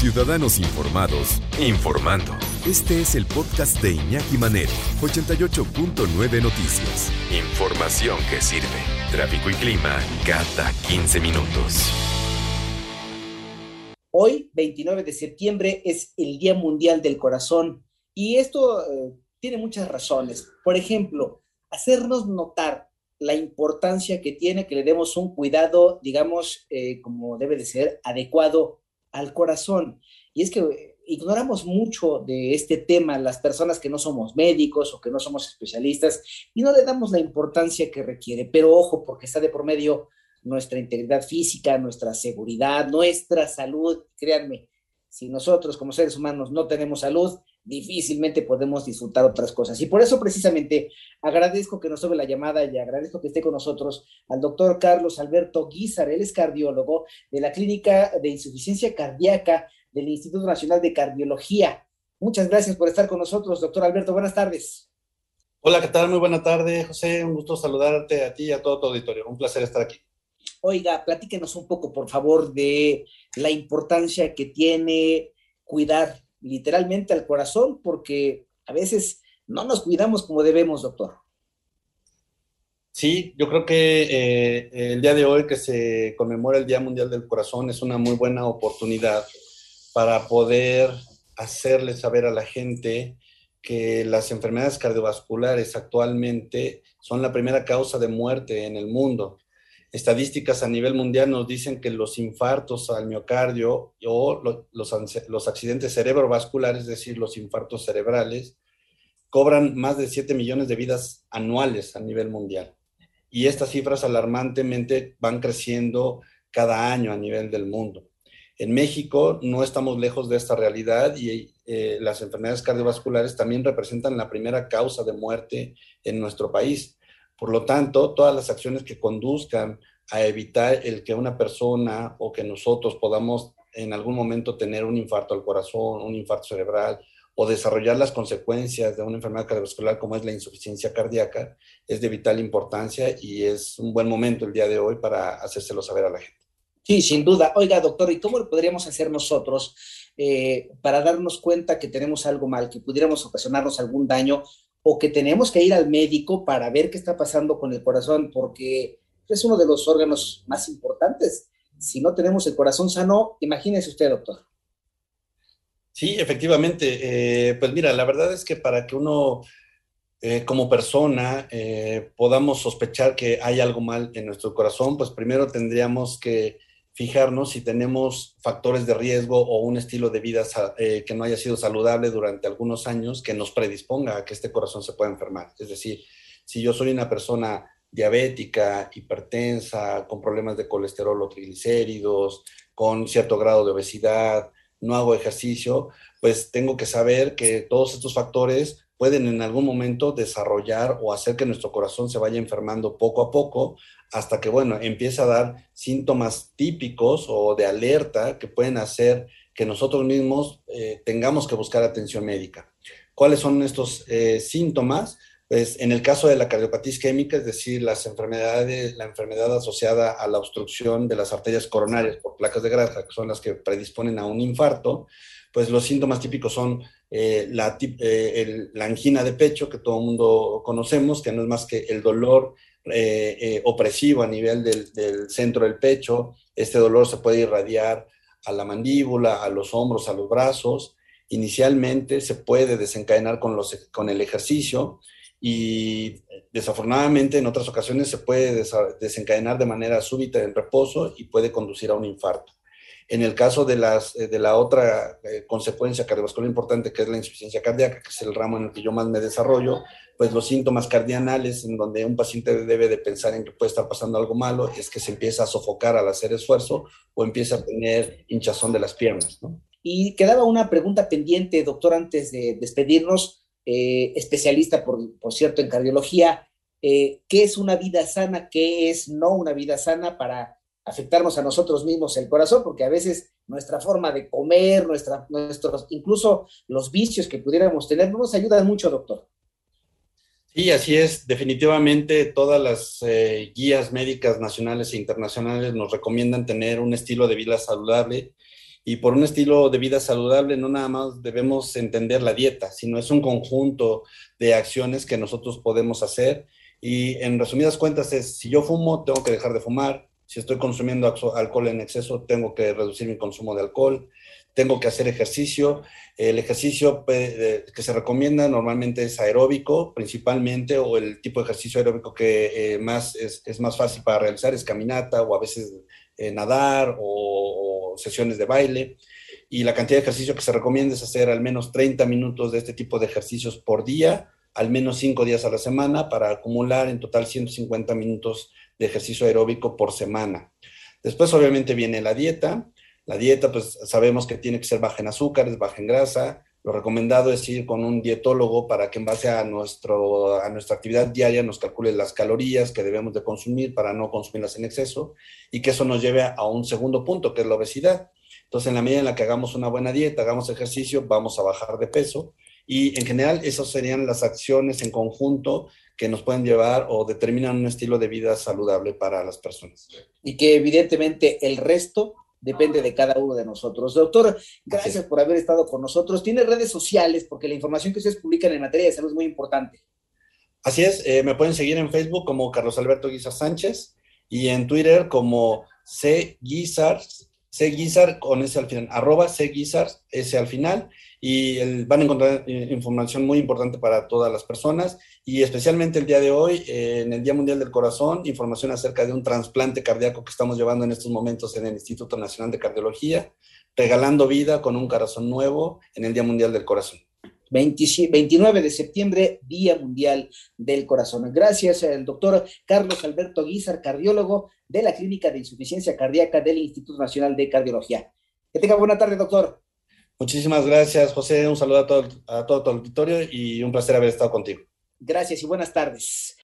Ciudadanos Informados, informando. Este es el podcast de Iñaki Manero, 88.9 Noticias. Información que sirve. Tráfico y clima cada 15 minutos. Hoy, 29 de septiembre, es el Día Mundial del Corazón y esto eh, tiene muchas razones. Por ejemplo, hacernos notar la importancia que tiene que le demos un cuidado, digamos, eh, como debe de ser, adecuado al corazón. Y es que ignoramos mucho de este tema las personas que no somos médicos o que no somos especialistas y no le damos la importancia que requiere. Pero ojo, porque está de por medio nuestra integridad física, nuestra seguridad, nuestra salud. Créanme, si nosotros como seres humanos no tenemos salud, difícilmente podemos disfrutar otras cosas. Y por eso precisamente agradezco que nos tome la llamada y agradezco que esté con nosotros al doctor Carlos Alberto Guizar, él es cardiólogo de la Clínica de Insuficiencia Cardíaca del Instituto Nacional de Cardiología. Muchas gracias por estar con nosotros, doctor Alberto. Buenas tardes. Hola, ¿qué tal? Muy buena tarde, José. Un gusto saludarte a ti y a todo tu auditorio. Un placer estar aquí. Oiga, platíquenos un poco, por favor, de la importancia que tiene cuidar literalmente al corazón, porque a veces no nos cuidamos como debemos, doctor. Sí, yo creo que eh, el día de hoy que se conmemora el Día Mundial del Corazón es una muy buena oportunidad para poder hacerle saber a la gente que las enfermedades cardiovasculares actualmente son la primera causa de muerte en el mundo estadísticas a nivel mundial nos dicen que los infartos al miocardio o los, accidentes cerebrovasculares, es decir, los infartos cerebrales, cobran más de 7 millones de vidas anuales a nivel mundial. Y estas cifras alarmantemente van creciendo cada año a nivel del mundo. En México no estamos lejos de esta realidad y eh, las enfermedades cardiovasculares también representan la primera causa de muerte en nuestro país. Por lo tanto, todas las acciones que conduzcan a evitar el que una persona o que nosotros podamos en algún momento tener un infarto al corazón, un infarto cerebral o desarrollar las consecuencias de una enfermedad cardiovascular como es la insuficiencia cardíaca, es de vital importancia y es un buen momento el día de hoy para hacérselo saber a la gente. Sí, sin duda. Oiga, doctor, ¿y cómo podríamos hacer nosotros eh, para darnos cuenta que tenemos algo mal, que pudiéramos ocasionarnos algún daño o que tenemos que ir al médico para ver qué está pasando con el corazón, porque es uno de los órganos más importantes. Si no tenemos el corazón sano, imagínese usted, doctor. Sí, efectivamente. Eh, pues mira, la verdad es que para que uno eh, como persona eh, podamos sospechar que hay algo mal en nuestro corazón, pues primero tendríamos que fijarnos si tenemos factores de riesgo o un estilo de vida eh, que no haya sido saludable durante algunos años que nos predisponga a que este corazón se pueda enfermar. Es decir, si yo soy una persona diabética, hipertensa, con problemas de colesterol o triglicéridos, con cierto grado de obesidad, no hago ejercicio, pues tengo que saber que todos estos factores pueden en algún momento desarrollar o hacer que nuestro corazón se vaya enfermando poco a poco hasta que, bueno, empieza a dar síntomas típicos o de alerta que pueden hacer que nosotros mismos eh, tengamos que buscar atención médica. ¿Cuáles son estos eh, síntomas? Pues en el caso de la cardiopatía isquémica, es decir, las enfermedades, la enfermedad asociada a la obstrucción de las arterias coronarias por placas de grasa, que son las que predisponen a un infarto, pues los síntomas típicos son eh, la, eh, la, angina de pecho, que todo el mundo conocemos, que no es más que el dolor eh, opresivo a nivel del, del, centro del pecho. Este dolor se puede irradiar a la mandíbula, a los hombros, a los brazos. Inicialmente se puede desencadenar con, los, con el ejercicio y desafortunadamente en otras ocasiones se puede desencadenar de manera súbita en reposo y puede conducir a un infarto. En el caso de, las, eh, de la otra eh, consecuencia cardiovascular importante, que es la insuficiencia cardíaca, que es el ramo en el que yo más me desarrollo, pues los síntomas cardianales en donde un paciente debe de pensar en que puede estar pasando algo malo, es que se empieza a sofocar al hacer esfuerzo o empieza a tener hinchazón de las piernas. Y quedaba una pregunta pendiente, doctor, antes de despedirnos, eh, especialista, por, cierto, en cardiología. ¿Qué es una vida sana? ¿Qué es no una vida sana para afectarnos a nosotros mismos el corazón, porque a veces nuestra forma de comer, nuestros, incluso los vicios que pudiéramos tener, no nos ayudan mucho, doctor. Sí, así es. Definitivamente todas las eh, guías médicas nacionales e internacionales nos recomiendan tener un estilo de vida saludable Y por un estilo de vida saludable no nada más debemos entender la dieta, sino es un conjunto de acciones que nosotros podemos hacer. Y en resumidas cuentas es, si yo fumo, tengo que dejar de fumar. Si estoy consumiendo alcohol en exceso, tengo que reducir mi consumo de alcohol tengo que hacer ejercicio. El ejercicio que se recomienda normalmente es aeróbico, principalmente, o el tipo de ejercicio aeróbico que eh, más es, más fácil para realizar es caminata o a veces eh, nadar o, sesiones de baile. Y la cantidad de ejercicio que se recomienda es hacer al menos 30 minutos de este tipo de ejercicios por día, al menos 5 días a la semana, para acumular en total 150 minutos de ejercicio aeróbico por semana. Después, obviamente, viene la dieta la dieta, pues sabemos que tiene que ser baja en azúcares, baja en grasa. Lo recomendado es ir con un dietólogo para que en base a, nuestro, a nuestra actividad diaria nos calcule las calorías que debemos de consumir para no consumirlas en exceso y que eso nos lleve a un segundo punto, que es la obesidad. Entonces, en la medida en la que hagamos una buena dieta, hagamos ejercicio, vamos a bajar de peso y en general esas serían las acciones en conjunto que nos pueden llevar o determinan un estilo de vida saludable para las personas. Y que evidentemente el resto depende de cada uno de nosotros. Doctor, gracias por haber estado con nosotros. Tiene redes sociales porque la información que ustedes publican en materia de salud es muy importante. Así es, eh, me pueden seguir en Facebook como Carlos Alberto Guizar Sánchez y en Twitter como C. Guizar, C. Guizar con ese al final, arroba C. Guizar, ese al final y van a encontrar eh, información muy importante para todas las personas y especialmente el día de hoy, eh, en el Día Mundial del Corazón, información acerca de un trasplante cardíaco que estamos llevando en estos momentos en el Instituto Nacional de Cardiología, regalando vida con un corazón nuevo en el Día Mundial del Corazón. 29 de septiembre, Día Mundial del Corazón. Gracias al doctor Carlos Alberto Guizar, cardiólogo de la Clínica de Insuficiencia Cardíaca del Instituto Nacional de Cardiología. Que tenga buena tarde, doctor. Muchísimas gracias, José. Un saludo a todo, a todo tu auditorio y un placer haber estado contigo. Gracias y buenas tardes.